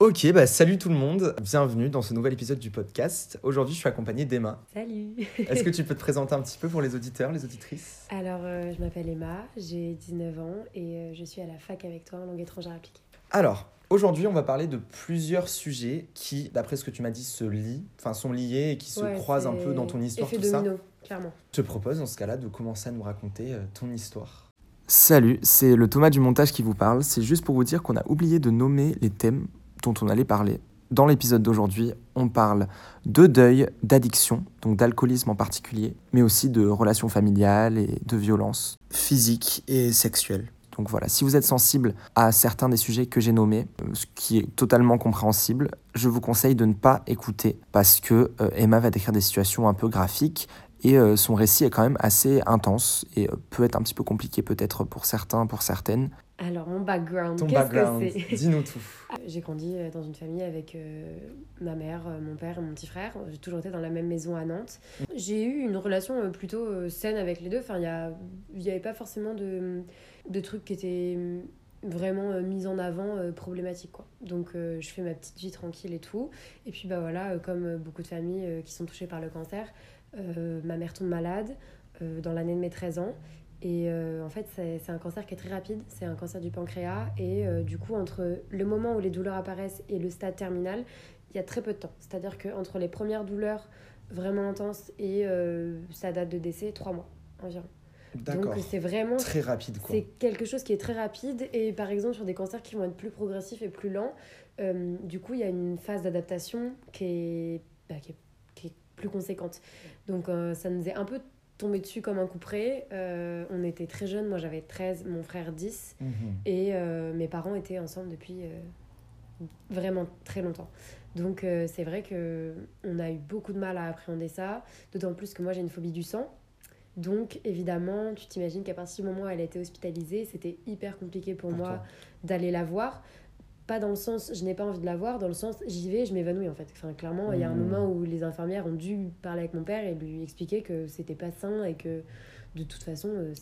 Ok, bah salut tout le monde, bienvenue dans ce nouvel épisode du podcast. Aujourd'hui, je suis accompagnée d'Emma. Salut Est-ce que tu peux te présenter un petit peu pour les auditeurs, les auditrices? Alors, euh, je m'appelle Emma, j'ai 19 ans et euh, je suis à la fac avec toi en langue étrangère appliquée. Alors, aujourd'hui, on va parler de plusieurs sujets qui, d'après ce que tu m'as dit, se lient, enfin sont liés et qui se Ouais, croisent un peu dans ton histoire, Effet tout ça. domino, clairement. Je te propose dans ce cas-là de commencer à nous raconter euh, ton histoire. Salut, c'est le Thomas du montage qui vous parle. C'est juste pour vous dire qu'on a oublié de nommer les thèmes dont on allait parler. Dans l'épisode d'aujourd'hui, on parle de deuil, d'addiction, donc d'alcoolisme en particulier, mais aussi de relations familiales et de violences physiques et sexuelles. Donc voilà, si vous êtes sensible à certains des sujets que j'ai nommés, euh, ce qui est totalement compréhensible, je vous conseille de ne pas écouter parce que euh, Emma va décrire des situations un peu graphiques et euh, son récit est quand même assez intense et peut être un petit peu compliqué peut-être pour certains, pour certaines. Alors, mon background, Ton qu'est-ce background, que c'est dis-nous tout. J'ai grandi euh, dans une famille avec euh, ma mère, euh, mon père et mon petit frère. J'ai toujours été dans la même maison à Nantes. J'ai eu une relation plutôt euh, saine avec les deux. Enfin, il n'y avait pas forcément de, de trucs qui étaient euh, vraiment euh, mis en avant euh, problématiques quoi. Donc euh, je fais ma petite vie tranquille et tout. Et puis bah voilà, comme beaucoup de familles qui sont touchées par le cancer, ma mère tombe malade dans l'année de mes 13 ans. Et euh, en fait, c'est un cancer qui est très rapide, c'est un cancer du pancréas. Et euh, du coup, entre le moment où les douleurs apparaissent et le stade terminal, il y a très peu de temps. C'est-à-dire qu'entre les premières douleurs vraiment intenses et euh, sa date de décès, trois mois environ. D'accord. Donc c'est vraiment Très rapide c'est quelque chose qui est très rapide et par exemple sur des cancers qui vont être plus progressifs et plus lents, euh, du coup il y a une phase d'adaptation qui est, bah, qui, est, qui est plus conséquente. Donc euh, ça nous est un peu tombé dessus comme un coup près. Euh, on était très jeunes, moi j'avais 13, mon frère 10 Mhm. et euh, mes parents étaient ensemble depuis euh, vraiment très longtemps. Donc c'est vrai que on a eu beaucoup de mal à appréhender ça, d'autant plus que moi j'ai une phobie du sang. Donc évidemment, tu t'imagines qu'à partir du moment où elle a été hospitalisée, c'était hyper compliqué pour, Pour moi d'aller la voir. Pas dans le sens je n'ai pas envie de la voir, dans le sens j'y vais, je m'évanouis en fait. Enfin clairement, il y a un Mhm. moment où les infirmières ont dû parler avec mon père et lui expliquer que c'était pas sain et que de toute façon euh,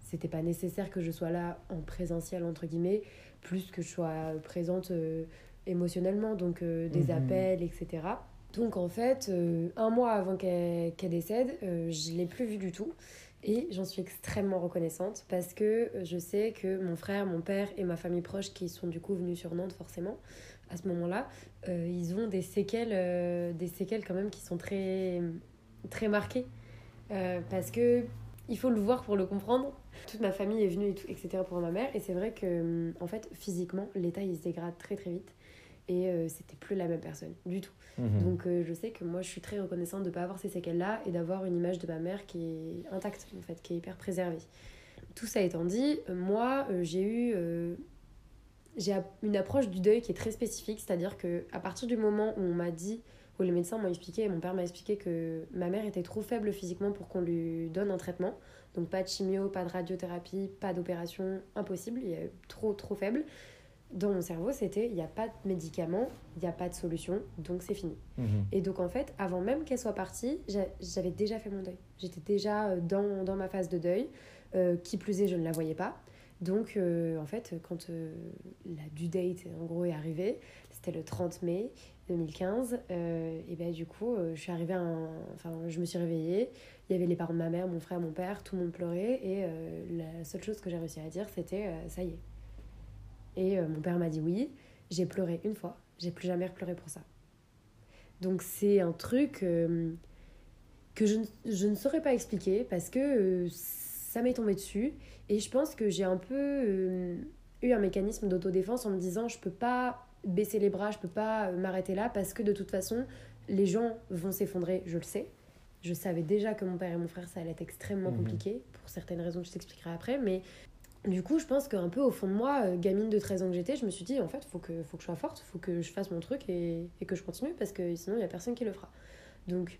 c'était pas nécessaire que je sois là en présentiel entre guillemets, plus que je sois présente euh, émotionnellement, donc euh, des Mhm. appels, etc. Donc en fait, euh, un mois avant qu'elle qu'elle décède, je l'ai plus vue du tout. Et j'en suis extrêmement reconnaissante parce que je sais que mon frère, mon père et ma famille proche, qui sont du coup venus sur Nantes forcément, à ce moment-là, euh, ils ont des séquelles, euh, des séquelles quand même qui sont très, très marquées. Euh, parce que il faut le voir pour le comprendre. Toute ma famille est venue, et tout, etc. pour ma mère. Et c'est vrai que, en fait, physiquement, l'état il se dégrade très très vite. Et euh, c'était plus la même personne du tout. Mhm. Donc euh, je sais que moi je suis très reconnaissante de ne pas avoir ces séquelles-là et d'avoir une image de ma mère qui est intacte, en fait, qui est hyper préservée. Tout ça étant dit, moi euh, j'ai eu j'ai une approche du deuil qui est très spécifique, c'est-à-dire que à partir du moment où on m'a dit, où les médecins m'ont expliqué, et mon père m'a expliqué que ma mère était trop faible physiquement pour qu'on lui donne un traitement, donc pas de chimio, pas de radiothérapie, pas d'opération, impossible, il est trop trop faible. Dans mon cerveau, c'était il n'y a pas de médicament, il n'y a pas de solution, donc c'est fini. Mhm. Et donc en fait, avant même qu'elle soit partie, j'a- j'avais déjà fait mon deuil. J'étais déjà euh, dans, dans ma phase de deuil. Euh, qui plus est, je ne la voyais pas. Donc euh, en fait, quand euh, la due date en gros est arrivée, c'était le 30 mai 2015, euh, et ben du coup, je suis arrivée à un- Enfin, je me suis réveillée, il y avait les parents de ma mère, mon frère, mon père, tout le monde pleurait, et la seule chose que j'ai réussi à dire, c'était ça y est. Et euh, mon père m'a dit oui, j'ai pleuré une fois, j'ai plus jamais repleuré pour ça. Donc c'est un truc euh, que je, ne- je ne saurais pas expliquer parce que euh, ça m'est tombé dessus et je pense que j'ai un peu eu un mécanisme d'autodéfense en me disant je peux pas baisser les bras, je peux pas m'arrêter là parce que de toute façon les gens vont s'effondrer, je le sais. Je savais déjà que mon père et mon frère ça allait être extrêmement Mhm. compliqué pour certaines raisons que je t'expliquerai après mais du coup, je pense qu'un peu au fond de moi, euh, gamine de 13 ans que j'étais, je me suis dit, en fait, faut que, faut que je sois forte, faut que je fasse mon truc et, que je continue parce que sinon, il n'y a personne qui le fera. Donc,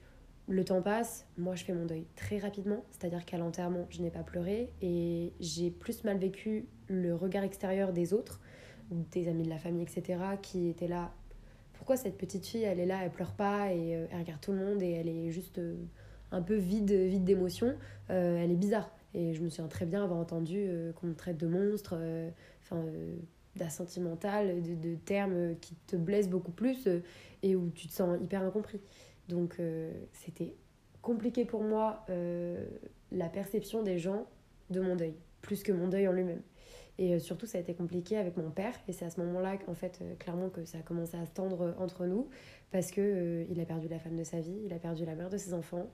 le temps passe, moi, je fais mon deuil très rapidement, c'est-à-dire qu'à l'enterrement, je n'ai pas pleuré et j'ai plus mal vécu le regard extérieur des autres, des amis de la famille, etc., qui étaient là. Pourquoi cette petite fille, elle est là, elle pleure pas et euh, elle regarde tout le monde et elle est juste euh, un peu vide, vide d'émotion, elle est bizarre. Et je me souviens très bien avoir entendu euh, qu'on me traite de monstre. euh, Enfin, euh, d'assentimental, de, termes qui te blessent beaucoup plus et où tu te sens hyper incompris. Donc c'était compliqué pour moi la perception des gens de mon deuil, plus que mon deuil en lui-même. Et surtout, ça a été compliqué avec mon père. Et c'est à ce moment-là, en fait, clairement, que ça a commencé à se tendre entre nous. Parce que il a perdu la femme de sa vie, il a perdu la mère de ses enfants.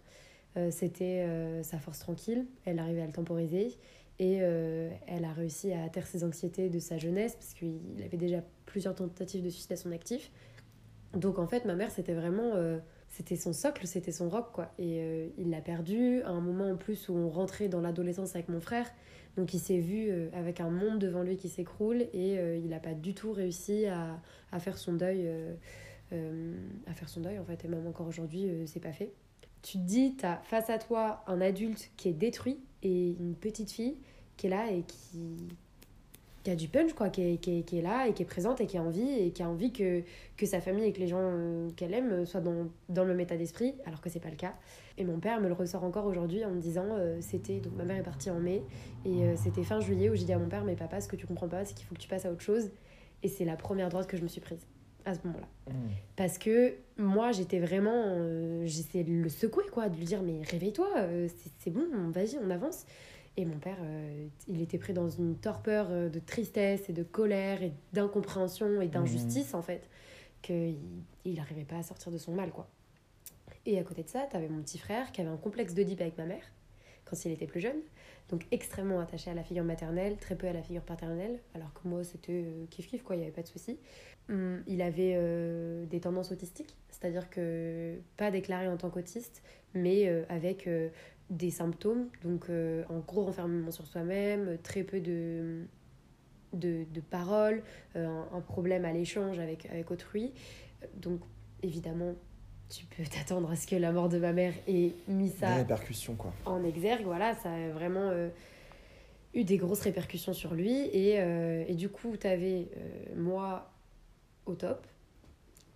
C'était sa force tranquille. Elle arrivait à le temporiser. Et euh, elle a réussi à taire ses anxiétés de sa jeunesse, parce qu'il avait déjà plusieurs tentatives de suicide à son actif. Donc en fait, ma mère, c'était vraiment... Euh, c'était son socle, c'était son rock, quoi. Et euh, il l'a perdu à un moment en plus où on rentrait dans l'adolescence avec mon frère. Donc il s'est vu avec un monde devant lui qui s'écroule et il n'a pas du tout réussi à, à faire son deuil. à faire son deuil, en fait. Et même encore aujourd'hui, c'est pas fait. Tu te dis, tu as face à toi un adulte qui est détruit et une petite fille qui est là et qui, a du punch, quoi, qui est, qui, est, qui est, là et qui est présente et qui a envie et qui a envie que, que sa famille et que les gens euh, qu'elle aime soient dans, dans le même état d'esprit, alors que c'est pas le cas. Et mon père me le ressort encore aujourd'hui en me disant euh, c'était donc ma mère est partie en mai et euh, c'était fin juillet où j'ai dit à mon père mais papa ce que tu comprends pas c'est qu'il faut que tu passes à autre chose et c'est la première droite que je me suis prise à ce moment-là. Mmh. Parce que moi, j'étais vraiment. J'essayais de le secouer, quoi, de lui dire Mais réveille-toi, c'est bon, vas-y, on avance. Et mon père, euh, il était pris dans une torpeur euh, de tristesse et de colère et d'incompréhension et d'injustice, mmh. en fait, qu'il n'arrivait pas à sortir de son mal, quoi. Et à côté de ça, tu avais mon petit frère qui avait un complexe d'Oedipe avec ma mère, quand il était plus jeune, donc extrêmement attaché à la figure maternelle, très peu à la figure paternelle, alors que moi, c'était euh, kiff-kiff, quoi, il n'y avait pas de souci. Hum, il avait des tendances autistiques, c'est-à-dire que pas déclaré en tant qu'autiste, mais avec des symptômes, donc euh, un gros renfermement sur soi-même, très peu de, de, de paroles, euh, un, problème à l'échange avec, avec autrui. Donc évidemment, tu peux t'attendre à ce que la mort de ma mère ait mis ça répercussions, quoi. en exergue. Voilà, ça a vraiment euh, eu des grosses répercussions sur lui. Et, et du coup, tu avais moi au top,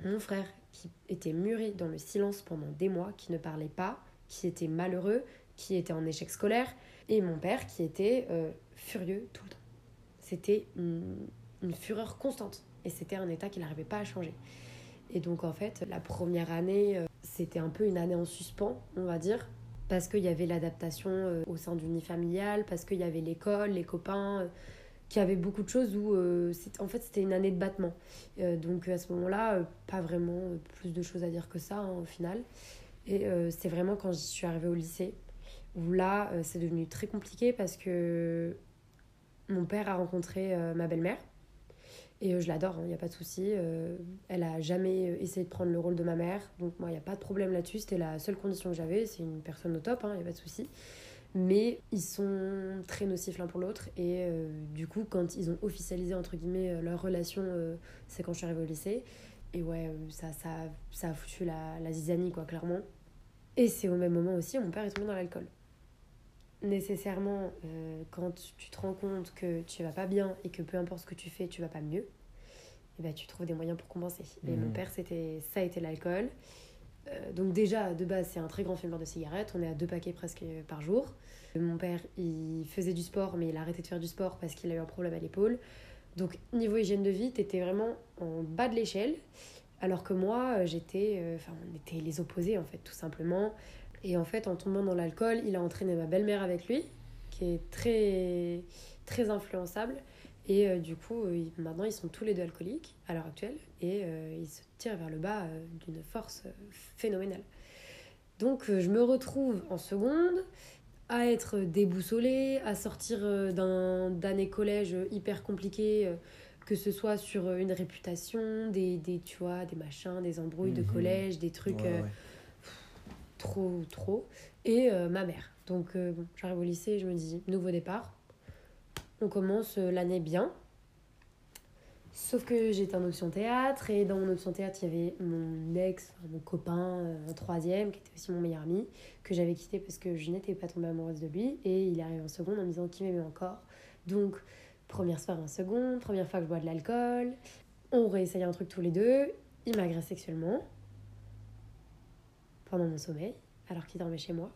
mon frère qui était muré dans le silence pendant des mois, qui ne parlait pas, qui était malheureux, qui était en échec scolaire, et mon père qui était euh, furieux tout le temps. C'était une, fureur constante, et c'était un état qu'il n'arrivait pas à changer. Et donc en fait, la première année, euh, c'était un peu une année en suspens, on va dire, parce qu'il y avait l'adaptation euh, au sein du nid familial, parce qu'il y avait l'école, les copains, qui avaient beaucoup de choses où en fait c'était une année de battement. donc à ce moment-là, pas vraiment plus de choses à dire que ça hein, au final. Et c'est vraiment quand je suis arrivée au lycée où là, euh, c'est devenu très compliqué parce que mon père a rencontré euh, ma belle-mère. Et euh, je l'adore, il hein, n'y a pas de souci. elle a jamais essayé de prendre le rôle de ma mère. Donc moi, il n'y a pas de problème là-dessus. C'était la seule condition que j'avais. C'est une personne au top, il hein, n'y a pas de souci. Mais ils sont très nocifs l'un pour l'autre. Et du coup, quand ils ont officialisé, entre guillemets, leur relation, c'est quand je suis arrivée au lycée. Et ouais, ça, ça, ça a foutu la, la zizanie, quoi, clairement. Et c'est au même moment aussi, mon père est tombé dans l'alcool nécessairement, euh, quand tu te rends compte que tu vas pas bien et que peu importe ce que tu fais, tu vas pas mieux, et eh ben, tu trouves des moyens pour compenser. Et mon mmh. père, c'était ça a été l'alcool. Euh, donc déjà, de base, c'est un très grand fumeur de cigarettes. On est à deux paquets presque par jour. Mon père, il faisait du sport, mais il a arrêté de faire du sport parce qu'il a eu un problème à l'épaule. Donc niveau hygiène de vie, t'étais vraiment en bas de l'échelle. Alors que moi, j'étais... Euh, enfin, on était les opposés, en fait, tout simplement. Et en fait, en tombant dans l'alcool, il a entraîné ma belle-mère avec lui, qui est très, très influençable. Et euh, du coup, euh, maintenant, ils sont tous les deux alcooliques à l'heure actuelle et euh, ils se tirent vers le bas d'une force phénoménale. Donc, je me retrouve en seconde à être déboussolée, à sortir d'un d'année collège hyper compliqué, que ce soit sur une réputation, des, des, tu vois, des machins, des embrouilles de mhm. collège, des trucs trop, trop. Et ma mère. Donc, j'arrive au lycée je me dis, nouveau départ. On commence euh, l'année bien. Sauf que j'étais en option théâtre et dans mon option théâtre, il y avait mon ex, mon copain en troisième, qui était aussi mon meilleur ami, que j'avais quitté parce que je n'étais pas tombée amoureuse de lui. Et il est arrivé en seconde en me disant qu'il m'aimait encore? Donc, première soirée en seconde, première fois que je bois de l'alcool. On réessaye un truc tous les deux. Il m'agresse sexuellement pendant mon sommeil, alors qu'il dormait chez moi.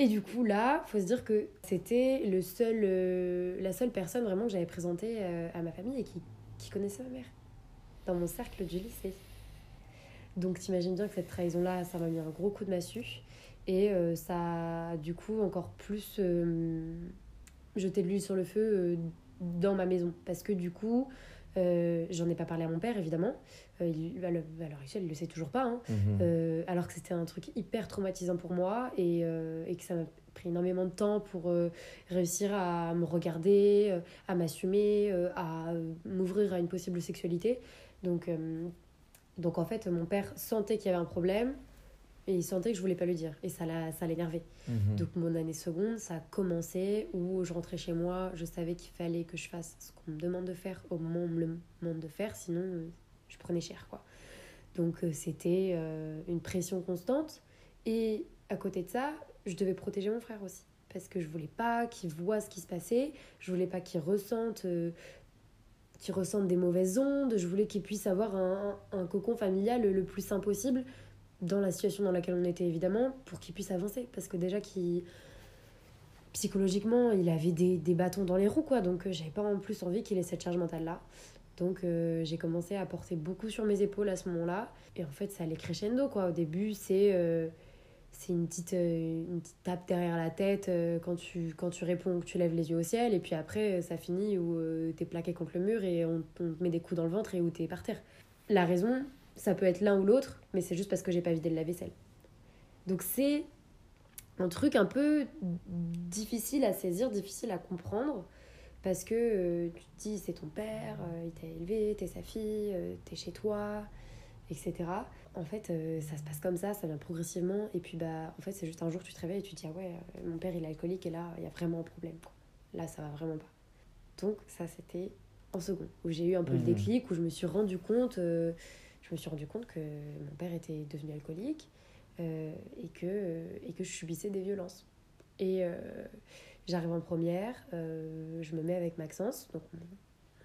Et du coup, là, faut se dire que c'était le seul, euh, la seule personne vraiment que j'avais présentée euh, à ma famille et qui, connaissait ma mère, dans mon cercle du lycée. Donc t'imagines bien que cette trahison-là, ça m'a mis un gros coup de massue. Et euh, ça a du coup encore plus jeté de l'huile sur le feu dans ma maison. Parce que du coup, euh, j'en ai pas parlé à mon père, évidemment. Euh, il, à l'heure actuelle, il le sait toujours pas. Hein. Mhm. Euh, alors que c'était un truc hyper traumatisant pour moi et, et que ça m'a pris énormément de temps pour réussir à me regarder, à m'assumer, à m'ouvrir à une possible sexualité. Donc, donc en fait, mon père sentait qu'il y avait un problème, et il sentait que je voulais pas lui dire. Et ça, l'énervait. Mhm. Donc mon année seconde, ça a commencé où je rentrais chez moi, je savais qu'il fallait que je fasse ce qu'on me demande de faire au moment où on me le demande de faire, sinon euh, je prenais cher. quoi. Donc euh, c'était euh, une pression constante. Et à côté de ça, je devais protéger mon frère aussi. Parce que je voulais pas qu'il voit ce qui se passait, je voulais pas qu'il ressente qu'il ressente des mauvaises ondes, je voulais qu'il puisse avoir un, un, cocon familial le plus sain possible dans la situation dans laquelle on était évidemment pour qu'il puisse avancer. Parce que déjà qui psychologiquement il avait des, des, bâtons dans les roues quoi. Donc euh, j'avais pas en plus envie qu'il ait cette charge mentale là donc euh, j'ai commencé à porter beaucoup sur mes épaules à ce moment là et en fait ça allait crescendo quoi. Au début c'est euh, c'est une petite, une petite tape derrière la tête quand, tu, quand tu réponds que tu lèves les yeux au ciel. Et puis après ça finit où t'es plaqué contre le mur et on, on te met des coups dans le ventre et où t'es par terre. La raison ça peut être l'un ou l'autre, mais c'est juste parce que j'ai pas vidé le lave-vaisselle. Donc c'est un truc un peu difficile à saisir, difficile à comprendre, parce que euh, tu te dis c'est ton père, euh, il t'a élevé, t'es sa fille, euh, t'es chez toi, etc. En fait, ça se passe comme ça, ça vient progressivement, et puis bah en fait c'est juste un jour tu te réveilles et tu te dis ah ouais, mon père il est alcoolique et là il y a vraiment un problème. Là ça va vraiment pas. Donc ça c'était en second, où j'ai eu un peu le Mhm. déclic, où je me suis rendu compte je me suis rendu compte que mon père était devenu alcoolique euh, et, que, et que je subissais des violences. Et euh, j'arrive en première, euh, je me mets avec Maxence, donc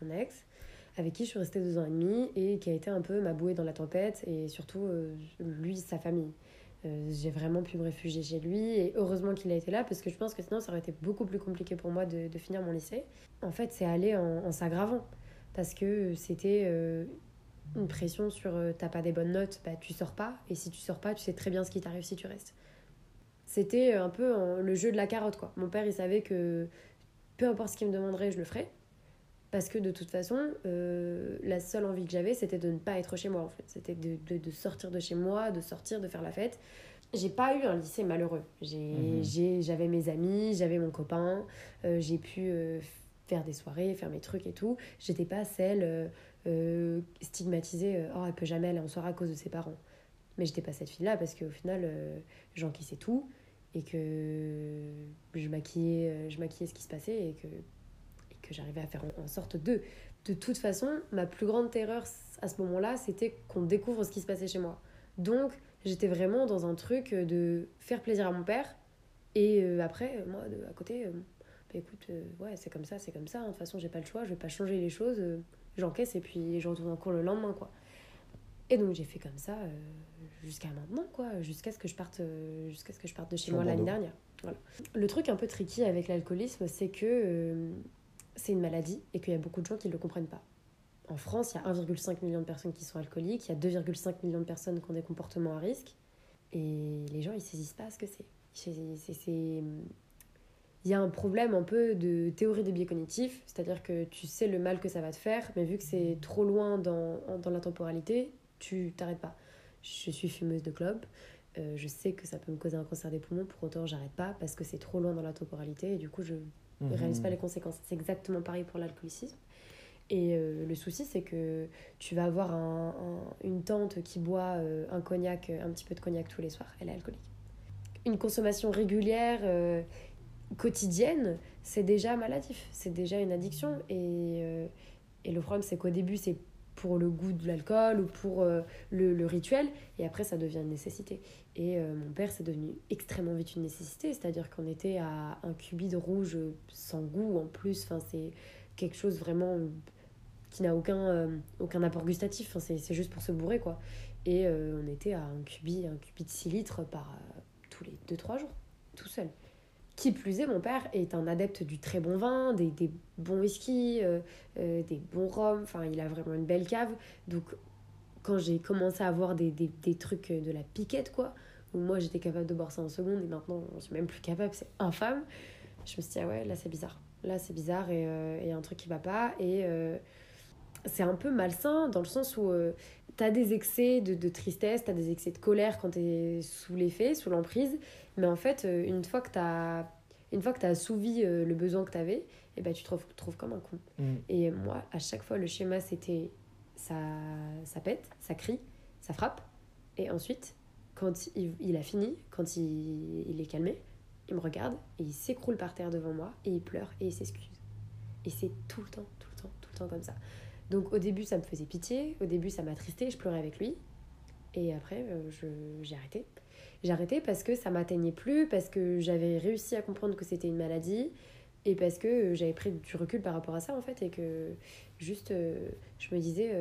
mon, ex, avec qui je suis restée deux ans et demi et qui a été un peu ma bouée dans la tempête et surtout euh, lui, sa famille. Euh, J'ai vraiment pu me réfugier chez lui et heureusement qu'il a été là parce que je pense que sinon ça aurait été beaucoup plus compliqué pour moi de, finir mon lycée. En fait, c'est allé en, s'aggravant parce que c'était euh, une pression sur euh, t'as pas des bonnes notes, bah tu sors pas. Et si tu sors pas, tu sais très bien ce qui t'arrive si tu restes. C'était un peu le jeu de la carotte, quoi. Mon père, il savait que peu importe ce qu'il me demanderait, je le ferais. Parce que de toute façon, euh, la seule envie que j'avais, c'était de ne pas être chez moi, en fait. C'était de, de, de sortir de chez moi, de sortir, de faire la fête. J'ai pas eu un lycée malheureux. J'ai, Mhm. j'ai- j'avais mes amis, j'avais mon copain, euh, j'ai pu faire des soirées, faire mes trucs et tout. J'étais pas celle euh, stigmatisée, euh, oh elle peut jamais aller en soirée à cause de ses parents. Mais j'étais pas cette fille-là parce qu'au final, euh, j'encaissais tout et que je maquillais, euh, je maquillais ce qui se passait et que, et que j'arrivais à faire en, sorte de. De toute façon, ma plus grande terreur à ce moment-là, c'était qu'on découvre ce qui se passait chez moi. Donc, j'étais vraiment dans un truc de faire plaisir à mon père et après, moi, de, à côté, euh, bah, écoute, ouais, c'est comme ça, c'est comme ça. hein. De toute façon, j'ai pas le choix, je vais pas changer les choses. J'encaisse et puis je retourne en cours le lendemain, quoi. Et donc j'ai fait comme ça euh, jusqu'à maintenant, quoi, jusqu'à ce que je parte, euh, jusqu'à ce que je parte de chez Sur moi l'année dernière. Voilà. Le truc un peu tricky avec l'alcoolisme, c'est que euh, c'est une maladie et qu'il y a beaucoup de gens qui ne le comprennent pas. En France, il y a 1,5 million de personnes qui sont alcooliques, il y a 2,5 millions de personnes qui ont des comportements à risque, et les gens ils saisissent pas ce que c'est- c'est- il y a un problème un peu de théorie des biais cognitifs, c'est-à-dire que tu sais le mal que ça va te faire, mais vu que c'est trop loin dans, dans la temporalité, tu t'arrêtes pas. Je suis fumeuse de clope, euh, je sais que ça peut me causer un cancer des poumons, pour autant j'arrête pas parce que c'est trop loin dans la temporalité et du coup je Mhm. réalise pas les conséquences. C'est exactement pareil pour l'alcoolicisme. Et euh, le souci, c'est que tu vas avoir un- un- une tante qui boit euh, un cognac, un petit peu de cognac tous les soirs, elle est alcoolique. Une consommation régulière, euh, quotidienne, c'est déjà maladif, c'est déjà une addiction. Et, euh, et le problème, c'est qu'au début, c'est pour le goût de l'alcool ou pour euh, le, le rituel, et après, ça devient une nécessité. Et euh, mon père, c'est devenu extrêmement vite une nécessité, c'est-à-dire qu'on était à un cubi de rouge sans goût en plus, enfin, c'est quelque chose vraiment qui n'a aucun, aucun apport gustatif, enfin, c'est juste pour se bourrer, quoi. Et on était à un cubi, un cubi de 6 litres par tous les 2-3 jours. tout seul. Qui plus est, mon père est un adepte du très bon vin, des, des bons whisky, euh, euh, des bons rhums. Enfin, il a vraiment une belle cave. Donc, quand j'ai commencé à avoir des, des, des, trucs de la piquette, quoi, où moi j'étais capable de boire ça en seconde et maintenant je suis même plus capable, c'est infâme. Je me suis dit, ah ouais, là c'est bizarre. Là c'est bizarre et il y a un truc qui va pas. Et c'est un peu malsain dans le sens où t'as des excès de, de tristesse, t'as des excès de colère quand t'es sous l'effet, sous l'emprise, mais en fait, euh, une fois que t'as une fois que assouvi euh, le besoin que t'avais, et eh ben tu te trouves, trouves comme un con. Mm. Et moi, à chaque fois, le schéma c'était ça, ça pète, ça crie, ça frappe, et ensuite, quand il, il a fini, quand il, il est calmé, il me regarde et il s'écroule par terre devant moi et il pleure et il s'excuse. Et c'est tout le temps, tout le temps, tout le temps comme ça. Donc au début, ça me faisait pitié, au début, ça m'attristait, je pleurais avec lui. Et après, euh, j'ai arrêté. J'ai arrêté parce que ça m'atteignait plus, parce que j'avais réussi à comprendre que c'était une maladie et parce que euh, j'avais pris du recul par rapport à ça en fait et que juste euh, je me disais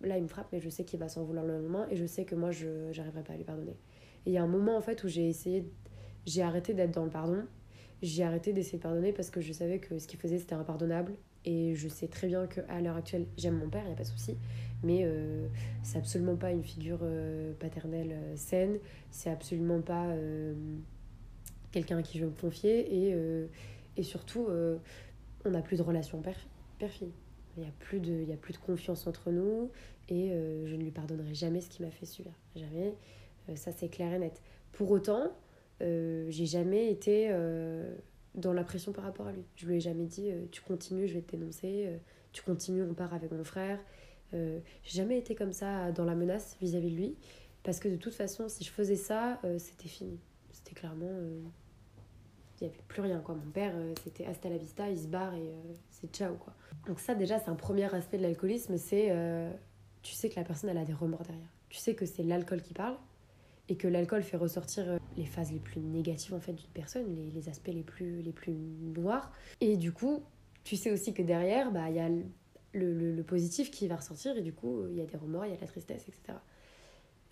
là il me frappe mais je sais qu'il va s'en vouloir le lendemain et je sais que moi je n'arriverai pas à lui pardonner. Et il y a un moment en fait où j'ai essayé j'ai arrêté d'être dans le pardon, j'ai arrêté d'essayer de pardonner parce que je savais que ce qu'il faisait c'était impardonnable et je sais très bien qu'à l'heure actuelle, j'aime mon père, il n'y a pas de souci. Mais euh, c'est absolument pas une figure euh, paternelle euh, saine. C'est absolument pas quelqu'un à qui je veux me confier. Et, et surtout, on n'a plus de relation père-fille. Il n'y a, plus de, a plus de confiance entre nous. Et je ne lui pardonnerai jamais ce qu'il m'a fait subir. Jamais. ça, c'est clair et net. Pour autant, j'ai jamais été dans la pression par rapport à lui. Je lui ai jamais dit tu continues, je vais te dénoncer, tu continues, on part avec mon frère. Euh, j'ai jamais été comme ça dans la menace vis-à-vis de lui parce que de toute façon, si je faisais ça, c'était fini. C'était clairement. Il n'y avait plus rien quoi. Mon père, c'était hasta la vista, il se barre et c'est ciao quoi. Donc, ça, déjà, c'est un premier aspect de l'alcoolisme c'est tu sais que la personne, elle a des remords derrière. Tu sais que c'est l'alcool qui parle et que l'alcool fait ressortir euh, les phases les plus négatives en fait d'une personne, les, les, aspects les plus, les plus noirs. Et du coup, tu sais aussi que derrière, bah, y a le, le, positif qui va ressortir et du coup, il y a des remords, il y a de la tristesse, etc.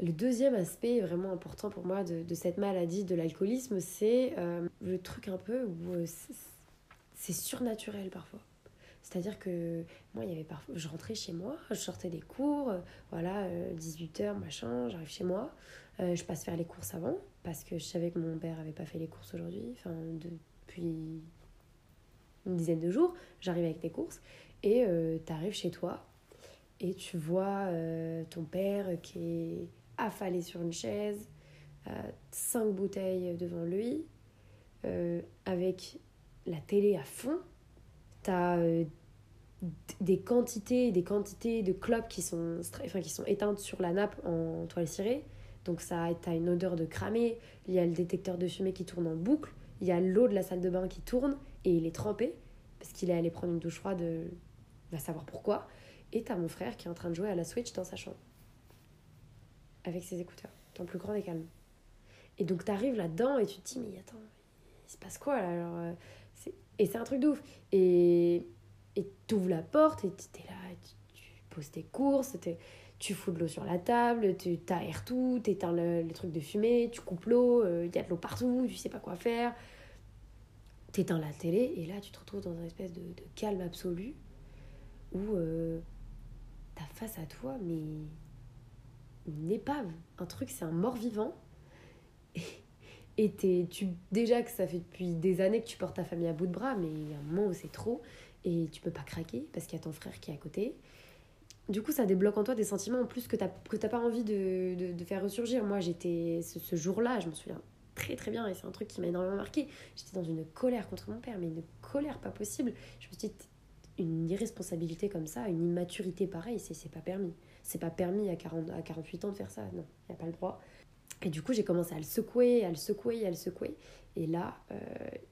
Le deuxième aspect vraiment important pour moi de, cette maladie, de l'alcoolisme, c'est euh, le truc un peu où euh, c'est surnaturel parfois. C'est-à-dire que moi, il y avait parfois, je rentrais chez moi, je sortais des cours, voilà, 18h, machin, j'arrive chez moi. Euh, je passe faire les courses avant parce que je savais que mon père avait pas fait les courses aujourd'hui, enfin depuis une dizaine de jours. J'arrive avec tes courses et euh, tu arrives chez toi et tu vois euh, ton père qui est affalé sur une chaise, cinq bouteilles devant lui, avec la télé à fond. T'as des quantités des quantités de clopes qui sont, enfin, qui sont éteintes sur la nappe en toile cirée donc ça a une odeur de cramé, il y a le détecteur de fumée qui tourne en boucle, il y a l'eau de la salle de bain qui tourne et il est trempé parce qu'il est allé prendre une douche froide, euh, va savoir pourquoi. Et t'as mon frère qui est en train de jouer à la Switch dans sa chambre avec ses écouteurs, dans plus grand des calmes. Et donc t'arrives là-dedans et tu te dis mais attends, il se passe quoi là alors, euh, Et c'est un truc de ouf. Et t'ouvres la porte et t'es là, tu, poses tes courses, tu fous de l'eau sur la table, tu t'aères tout, t'éteins le, le truc de fumée, tu coupes l'eau, il euh, y a de l'eau partout, tu sais pas quoi faire. T'éteins la télé et là tu te retrouves dans une espèce de calme absolu où euh, t'as face à toi mais une épave, un truc c'est un mort-vivant. Et, et tu, déjà que ça fait depuis des années que tu portes ta famille à bout de bras, mais il y a un moment où c'est trop et tu peux pas craquer parce qu'il y a ton frère qui est à côté du coup, ça débloque en toi des sentiments en plus que tu n'as pas envie de, de, faire ressurgir. Moi, j'étais ce, jour-là, je me souviens très très bien, et c'est un truc qui m'a énormément marqué. J'étais dans une colère contre mon père, mais une colère pas possible. Je me suis dit, une irresponsabilité comme ça, une immaturité pareille, c'est pas permis. C'est pas permis à, 40, à 48 ans de faire ça, non, il n'y a pas le droit. Et du coup, j'ai commencé à le secouer, à le secouer, à le secouer. Et là, euh,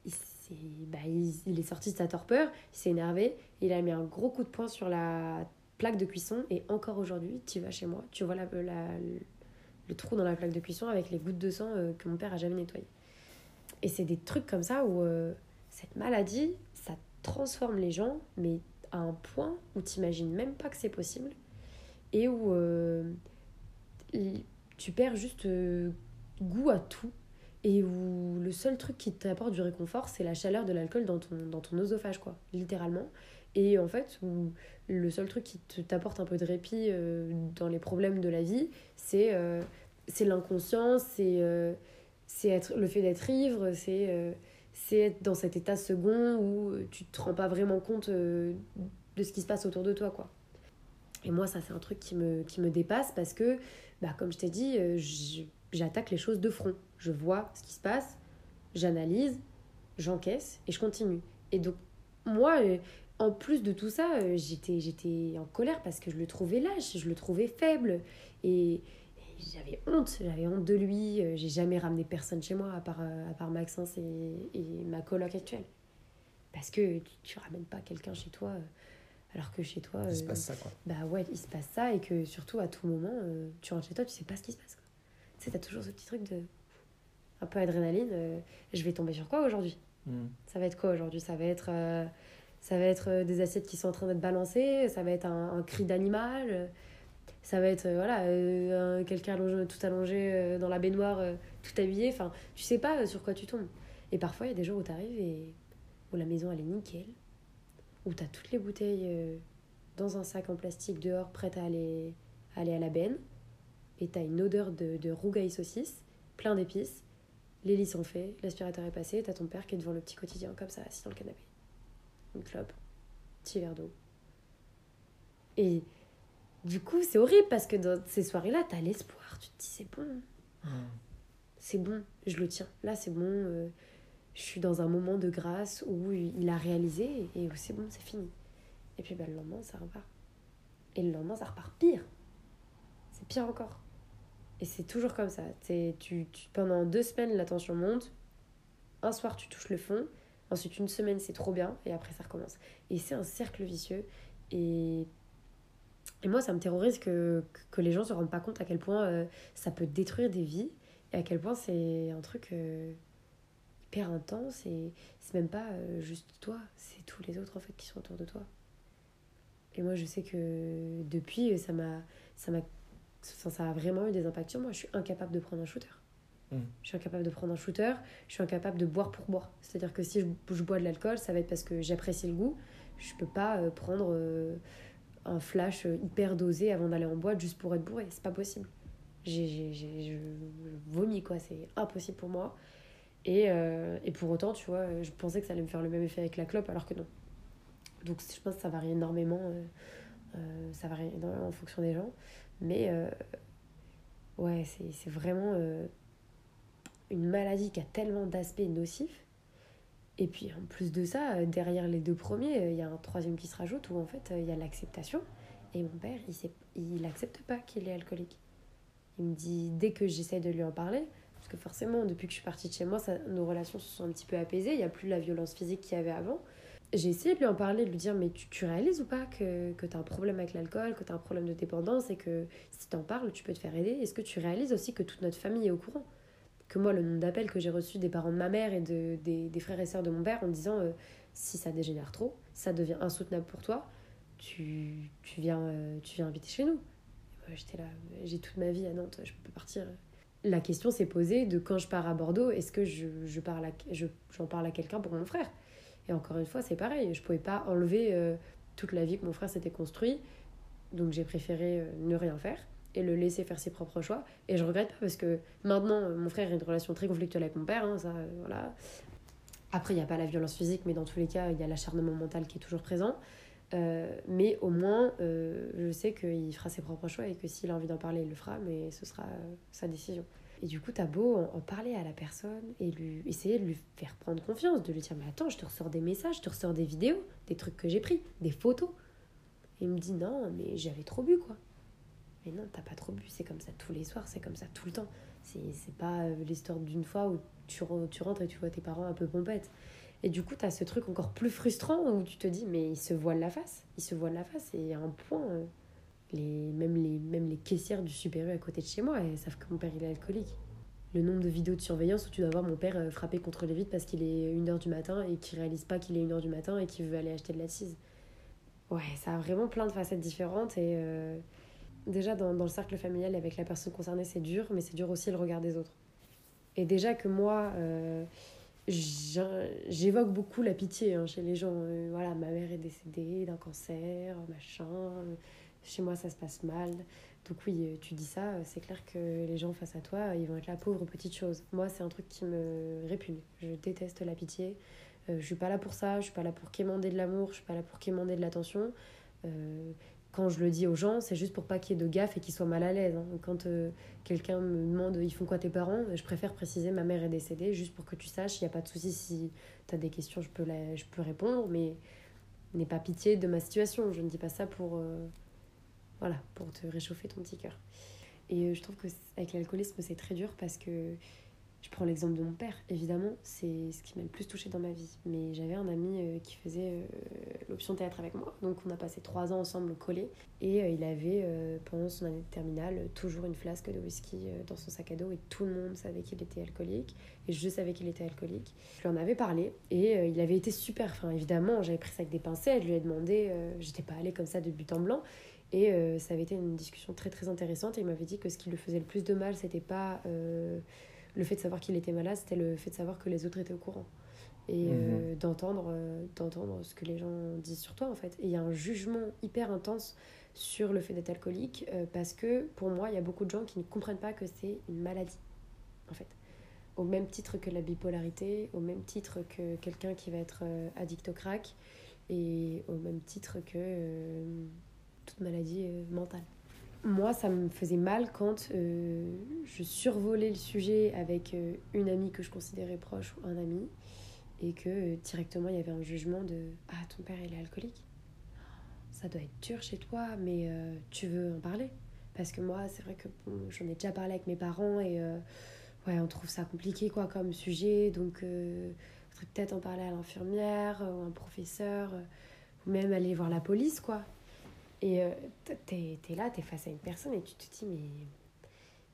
il, est, bah, il, est sorti de sa torpeur, il s'est énervé, il a mis un gros coup de poing sur la plaque de cuisson et encore aujourd'hui, tu vas chez moi, tu vois la, le trou dans la plaque de cuisson avec les gouttes de sang euh, que mon père a jamais nettoyé. Et c'est des trucs comme ça où euh, cette maladie, transforme les gens, mais à un point où tu t'imagines même pas que c'est possible et où euh, tu perds juste goût à tout et où le seul truc qui t'apporte du réconfort, c'est la chaleur de l'alcool dans ton, dans ton oesophage, quoi, littéralement. Et en fait, où le seul truc qui t'apporte un peu de répit euh, dans les problèmes de la vie, c'est euh, c'est l'inconscience, c'est euh, c'est être le fait d'être ivre, c'est c'est être dans cet état second où tu te rends pas vraiment compte de ce qui se passe autour de toi, quoi. Et moi, ça, c'est un truc qui me, qui me dépasse parce que, bah, comme je t'ai dit, j'attaque les choses de front. Je vois ce qui se passe, j'analyse, j'encaisse et je continue. Et donc, moi, en plus de tout ça, euh, j'étais, j'étais en colère parce que je le trouvais lâche, je le trouvais faible. Et, j'avais honte, j'avais honte de lui. Euh, j'ai jamais ramené personne chez moi à part, euh, à part Maxence et, et ma coloc actuelle. Parce que tu, tu ramènes pas quelqu'un chez toi alors que chez toi. Il se passe ça quoi. Bah ouais, il se passe ça et que surtout à tout moment, tu rentres chez toi, tu sais pas ce qui se passe. Quoi. Tu sais, t'as toujours ce petit truc de. un peu adrénaline. je vais tomber sur quoi aujourd'hui? Hmm. Ça va être quoi aujourd'hui? Ça va être ça va être euh, des assiettes qui sont en train d'être balancées, ça va être un, cri d'animal, ça va être euh, voilà euh, quelqu'un tout allongé dans la baignoire, tout habillé. Enfin, tu sais pas sur quoi tu tombes. Et parfois, il y a des jours où tu arrives et où la maison elle est nickel, où tu as toutes les bouteilles dans un sac en plastique dehors prêtes à aller, aller à la benne, et tu as une odeur de, de rougail saucisse, plein d'épices. Les lits sont faits, l'aspirateur est passé, tu as ton père qui est devant le petit quotidien comme ça, assis dans le canapé une clope, petit verre d'eau. Et du coup, c'est horrible parce que dans ces soirées-là, t'as l'espoir. Tu te dis, c'est bon. C'est bon, je le tiens. Là, c'est bon. Euh, je suis dans un moment de grâce où il a réalisé et où c'est bon, c'est fini. Et puis bah, le lendemain, ça repart. Et le lendemain, ça repart pire. C'est pire encore. Et c'est toujours comme ça. Tu, tu, pendant deux semaines, la tension monte. Un soir, tu touches le fond. Ensuite, une semaine, c'est trop bien, et après, ça recommence. Et c'est un cercle vicieux. Et, et moi, ça me terrorise que, que les gens se rendent pas compte à quel point euh, ça peut détruire des vies, et à quel point c'est un truc euh, hyper intense, et c'est même pas euh, juste toi, c'est tous les autres, en fait, qui sont autour de toi. Et moi, je sais que depuis, ça m'a ça m'a ça a vraiment eu des impacts sur moi. Je suis incapable de prendre un shooter. Mm. Je suis incapable de prendre un shooter, je suis incapable de boire pour boire. C'est-à-dire que si je, bois de l'alcool, ça va être parce que j'apprécie le goût. Je peux pas euh, prendre euh, un flash euh, hyper dosé avant d'aller en boîte juste pour être bourré. C'est pas possible. J'ai, je, vomis, quoi. C'est impossible pour moi. Et, et, pour autant, tu vois, je pensais que ça allait me faire le même effet avec la clope, alors que non. Donc je pense que ça varie énormément. ça varie énormément en fonction des gens. Mais ouais, c'est vraiment une maladie qui a tellement d'aspects nocifs. Et puis en plus de ça, euh, derrière les deux premiers, euh, il y a un troisième qui se rajoute où en fait euh, il y a l'acceptation. Et mon père, il n'accepte pas qu'il est alcoolique. Il me dit, dès que j'essaie de lui en parler, parce que forcément, depuis que je suis partie de chez moi, ça, nos relations se sont un petit peu apaisées, il n'y a plus la violence physique qu'il y avait avant. J'ai essayé de lui en parler, de lui dire, mais tu, réalises ou pas que, que tu as un problème avec l'alcool, que tu as un problème de dépendance et que si tu en parles, tu peux te faire aider? Est-ce que tu réalises aussi que toute notre famille est au courant? Que moi, le nombre d'appels que j'ai reçus des parents de ma mère et de, des, des frères et sœurs de mon père en disant euh, si ça dégénère trop, ça devient insoutenable pour toi, tu, tu, viens, euh, tu viens chez nous. J'étais là, j'ai toute ma vie à Nantes, je peux partir. La question s'est posée de quand je pars à Bordeaux, est-ce que je, je parle à, je, j'en parle à quelqu'un pour mon frère? Et encore une fois, c'est pareil, je pouvais pas enlever euh, toute la vie que mon frère s'était construit, donc j'ai préféré ne rien faire et le laisser faire ses propres choix. Et je regrette pas parce que maintenant, euh, mon frère a une relation très conflictuelle avec mon père, hein, ça, euh, voilà. Après, il n'y a pas la violence physique, mais dans tous les cas, il y a l'acharnement mental qui est toujours présent. Euh, mais au moins, je sais qu'il fera ses propres choix et que s'il a envie d'en parler, il le fera, mais ce sera sa décision. Et du coup, t'as beau en, parler à la personne et lui, essayer de lui faire prendre confiance, de lui dire Mais attends, je te ressors des messages, je te ressors des vidéos, des trucs que j'ai pris, des photos. Et il me dit Non, mais j'avais trop bu, quoi. Mais non, t'as pas trop bu, c'est comme ça tous les soirs, c'est comme ça tout le temps. C'est pas euh, l'histoire d'une fois où tu, rentres et tu vois tes parents un peu pompettes. Et du coup, t'as ce truc encore plus frustrant où tu te dis, mais ils se voilent la face. Ils se voilent la face et à un point, euh, les, même, les, même les caissières du Super U à côté de chez moi, savent que mon père est alcoolique. Le nombre de vidéos de surveillance où tu dois voir mon père euh, frapper contre les vitres parce qu'il est 1h du matin et qu'il réalise pas qu'il est 1h du matin et qu'il veut aller acheter de la cise. Ouais, ça a vraiment plein de facettes différentes et déjà dans, dans, le cercle familial avec la personne concernée, c'est dur, mais c'est dur aussi le regard des autres. Et déjà que moi, euh, j'évoque beaucoup la pitié hein, chez les gens. Euh, voilà, ma mère est décédée d'un cancer, machin. Chez moi, ça se passe mal. Donc oui, tu dis ça, c'est clair que les gens face à toi, ils vont être la pauvre petite chose. Moi, c'est un truc qui me répugne. Je déteste la pitié. Euh, je suis pas là pour ça, je suis pas là pour quémander de l'amour, je suis pas là pour quémander de l'attention. Euh, quand je le dis aux gens, c'est juste pour pas qu'il y ait de gaffe et qu'ils soient mal à l'aise. Hein. Quand euh, quelqu'un me demande ils font quoi tes parents, je préfère préciser ma mère est décédée, juste pour que tu saches, il n'y a pas de souci. Si tu as des questions, je peux, la, je peux répondre, mais n'aie pas pitié de ma situation. Je ne dis pas ça pour, voilà, pour te réchauffer ton petit cœur. Et je trouve qu'avec l'alcoolisme, c'est très dur parce que je prends l'exemple de mon père, évidemment, c'est ce qui m'a le plus touché dans ma vie. Mais j'avais un ami euh, qui faisait euh, l'option théâtre avec moi, donc on a passé trois ans ensemble collés. Et euh, il avait, pendant son année de terminale, toujours une flasque de whisky dans son sac à dos et tout le monde savait qu'il était alcoolique. Et je savais qu'il était alcoolique. Je lui en avais parlé et il avait été super fin. Évidemment, j'avais pris ça avec des pincettes, je lui ai demandé, j'étais pas allée comme ça de but en blanc. Et ça avait été une discussion très très intéressante et il m'avait dit que ce qui lui faisait le plus de mal, c'était pas le fait de savoir qu'il était malade, c'était le fait de savoir que les autres étaient au courant. Et euh, mhm. d'entendre euh, d'entendre ce que les gens disent sur toi, en fait. Et il y a un jugement hyper intense sur le fait d'être alcoolique, euh, parce que pour moi, il y a beaucoup de gens qui ne comprennent pas que c'est une maladie, en fait. Au même titre que la bipolarité, au même titre que quelqu'un qui va être addict au crack, et au même titre que toute maladie mentale moi, ça me faisait mal quand euh, je survolais le sujet avec euh, une amie que je considérais proche ou un ami et que euh, directement il y avait un jugement de Ah, ton père il est alcoolique. Ça doit être dur chez toi, mais tu veux en parler? Parce que moi, c'est vrai que j'en ai déjà parlé avec mes parents et ouais, on trouve ça compliqué quoi comme sujet. Donc peut-être en parler à l'infirmière ou un professeur ou même aller voir la police quoi et euh, t'es es là, t'es face à une personne et tu te dis, mais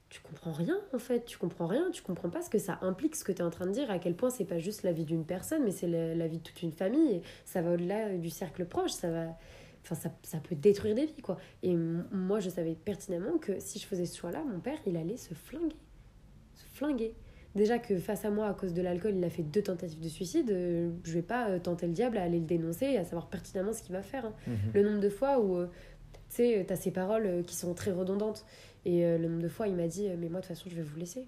tu comprends rien en fait, tu comprends rien, tu comprends pas ce que ça implique, ce que tu es en train de dire, à quel point c'est pas juste la vie d'une personne, mais c'est la, vie de toute une famille, ça va au-delà du cercle proche, ça va. Enfin, ça, ça, peut détruire des vies, quoi. Et moi, je savais pertinemment que si je faisais ce choix-là, mon père, il allait se flinguer. Se flinguer. Déjà que face à moi, à cause de l'alcool, il a fait deux tentatives de suicide. Euh, je vais pas euh, tenter le diable à aller le dénoncer et à savoir pertinemment ce qu'il va faire. Hein. Mhm. Le nombre de fois où, euh, tu sais, t'as ces paroles qui sont très redondantes. Et le nombre de fois, il m'a dit Mais moi, de toute façon, je vais vous laisser.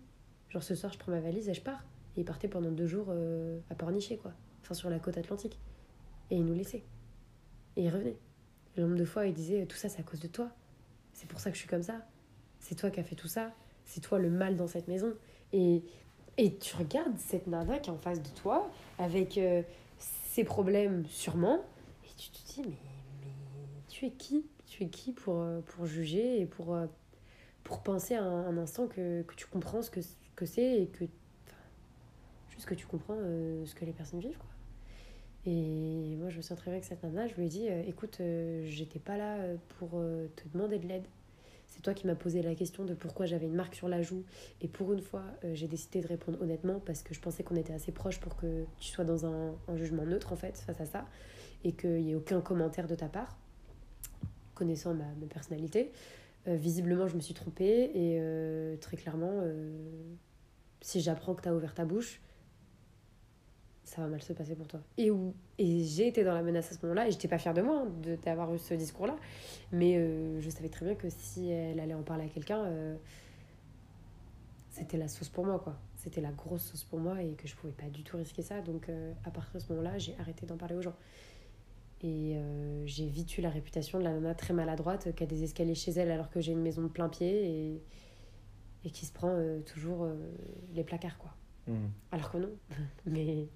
Genre, ce soir, je prends ma valise et je pars. Et il partait pendant deux jours à Pornichet, quoi. Enfin, sur la côte atlantique. Et il nous laissait. Et il revenait. le nombre de fois, il disait Tout ça, c'est à cause de toi. C'est pour ça que je suis comme ça. C'est toi qui as fait tout ça. C'est toi le mal dans cette maison. Et et tu regardes cette nana qui est en face de toi, avec euh, ses problèmes sûrement, et tu te dis, mais, mais tu es qui? Tu es qui pour, euh, pour juger et pour, euh, pour penser un, instant que, que, tu comprends ce que, que c'est et que. Juste que tu comprends ce que les personnes vivent, quoi. Et moi, je me sens très bien avec cette nana. Je lui ai dit, écoute, j'étais pas là pour te demander de l'aide c'est toi qui m'as posé la question de pourquoi j'avais une marque sur la joue. Et pour une fois, euh, j'ai décidé de répondre honnêtement parce que je pensais qu'on était assez proches pour que tu sois dans un, jugement neutre en fait face à ça et qu'il n'y ait aucun commentaire de ta part, connaissant ma, personnalité. Euh, visiblement, je me suis trompée et euh, très clairement, si j'apprends que tu as ouvert ta bouche, ça va mal se passer pour toi. Et, où, et j'ai été dans la menace à ce moment-là, et j'étais pas fière de moi hein, d'avoir eu ce discours-là, mais euh, je savais très bien que si elle allait en parler à quelqu'un, euh, c'était la sauce pour moi, quoi. C'était la grosse sauce pour moi et que je pouvais pas du tout risquer ça. Donc euh, à partir de ce moment-là, j'ai arrêté d'en parler aux gens. Et j'ai vite eu la réputation de la nana très maladroite qui a des escaliers chez elle alors que j'ai une maison de plein pied et, et qui se prend toujours les placards, quoi. Mmh. Alors que non. Mais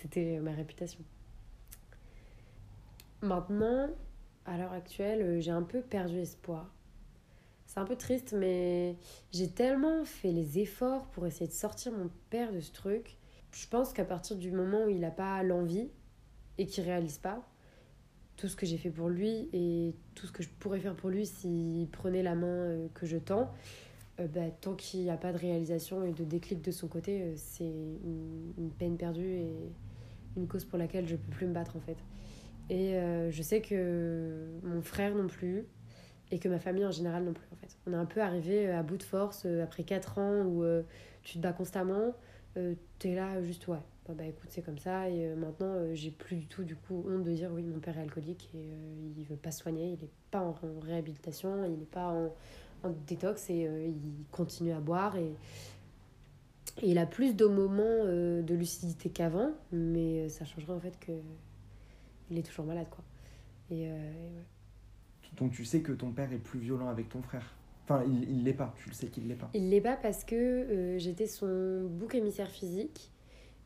c'était ma réputation. Maintenant, à l'heure actuelle, euh, j'ai un peu perdu espoir. C'est un peu triste, mais j'ai tellement fait les efforts pour essayer de sortir mon père de ce truc. Je pense qu'à partir du moment où il n'a pas l'envie et qu'il réalise pas tout ce que j'ai fait pour lui et tout ce que je pourrais faire pour lui s'il prenait la main euh, que je tends, euh, bah, tant qu'il n'y a pas de réalisation et de déclic de son côté, c'est une, une peine perdue et une cause pour laquelle je peux plus me battre en fait. Et euh, je sais que mon frère non plus, Et que ma famille en général non plus, en fait. On est un peu arrivé à bout de force après 4 ans où tu te bats constamment. tu es là, juste, ouais, bah, écoute, c'est comme ça. Et maintenant, j'ai plus du tout, du coup, honte de dire oui, mon père est alcoolique et il veut pas soigner, il est pas en, réhabilitation, il n'est pas en, en, détox et il continue à boire. Et et il a plus de moments euh, de lucidité qu'avant, mais euh, ça changerait en fait que il est toujours malade quoi. Et, euh, Donc tu sais que ton père est plus violent avec ton frère? Enfin, il il l'est pas. Tu le sais qu'il l'est pas. Il l'est pas parce que j'étais son bouc émissaire physique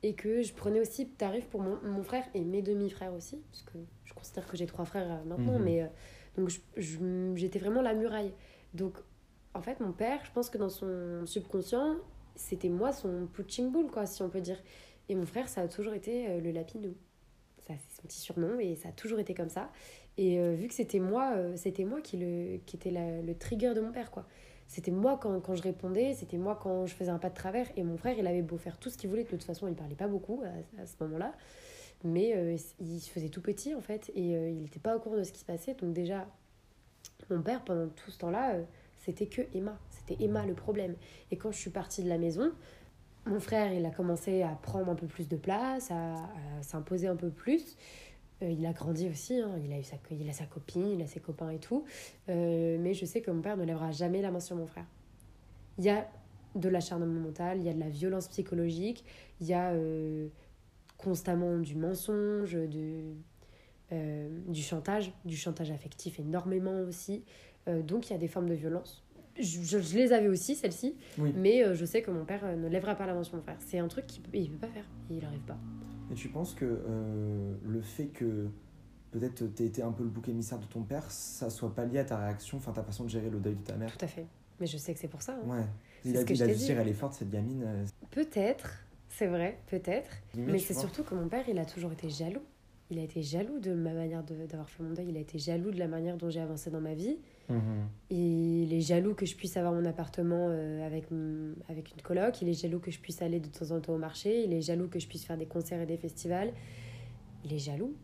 et que je prenais aussi tarif pour mon, mon frère et mes demi-frères aussi, parce que je considère que j'ai trois frères maintenant, mhm. mais donc j'étais vraiment la muraille. Donc en fait, mon père, je pense que dans son subconscient, c'était moi son punching ball, quoi, si on peut dire. Et mon frère, ça a toujours été euh, le lapinou. Ça, c'est son petit surnom et ça a toujours été comme ça. Et euh, vu que c'était moi, euh, c'était moi qui, le, qui était le trigger de mon père, quoi. C'était moi quand, quand, je répondais, c'était moi quand je faisais un pas de travers. Et mon frère, il avait beau faire tout ce qu'il voulait. De toute façon, il parlait pas beaucoup à, ce moment-là. Mais il se faisait tout petit, en fait. Et il n'était pas au courant de ce qui se passait. Donc déjà, mon père, pendant tout ce temps-là, c'était que Emma. Emma le problème. Et quand je suis partie de la maison, mon frère, il a commencé à prendre un peu plus de place, à, s'imposer un peu plus. Euh, il a grandi aussi, hein. il, a eu sa, il a sa copine, il a ses copains et tout. Euh, mais je sais que mon père ne lèvera jamais la main sur mon frère. Il y a de l'acharnement mental, il y a de la violence psychologique, il y a euh, constamment du mensonge, du chantage, du chantage affectif énormément aussi. donc il y a des formes de violence je, je, les avais aussi, celles-ci, mais euh, je sais que mon père euh, ne lèvera pas la main sur mon frère. C'est un truc qu'il ne peut pas faire, il n'arrive pas. Et tu penses que euh, le fait que peut-être tu été un peu le bouc émissaire de ton père, ça soit pas lié à ta réaction, enfin ta façon de gérer le deuil de ta mère? Tout à fait. Mais je sais que c'est pour ça. Hein. Ouais. Il a, que il a dit, elle est forte cette gamine. Peut-être, c'est vrai, peut-être. Mais c'est surtout que mon père, il a toujours été jaloux. Il a été jaloux de ma manière d'avoir fait mon deuil. Il a été jaloux de la manière dont j'ai avancé dans ma vie. Mhm. Il est jaloux que je puisse avoir mon appartement euh, avec, avec une coloc. Il est jaloux que je puisse aller de temps en temps au marché. Il est jaloux que je puisse faire des concerts et des festivals. Il est jaloux.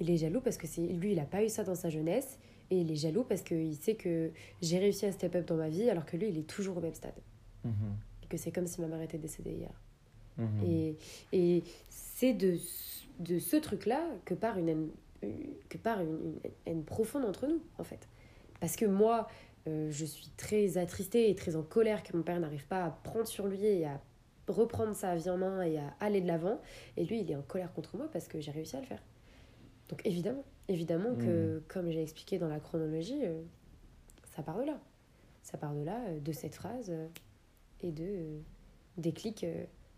Il est jaloux parce que c'est lui, il n'a pas eu ça dans sa jeunesse. Et il est jaloux parce qu'il sait que j'ai réussi à step up dans ma vie alors que lui, il est toujours au même stade. Mhm. Et que c'est comme si ma mère était décédée hier. Mhm. Et, et c'est de, de ce truc-là que part une que part une, une haine profonde entre nous, en fait. Parce que moi, euh, je suis très attristée et très en colère que mon père n'arrive pas à prendre sur lui et à reprendre sa vie en main et à aller de l'avant. Et lui, il est en colère contre moi parce que j'ai réussi à le faire. Donc évidemment, évidemment que, mmh. comme j'ai expliqué dans la chronologie, euh, ça part de là. Ça part de là, euh, de cette phrase et de déclic.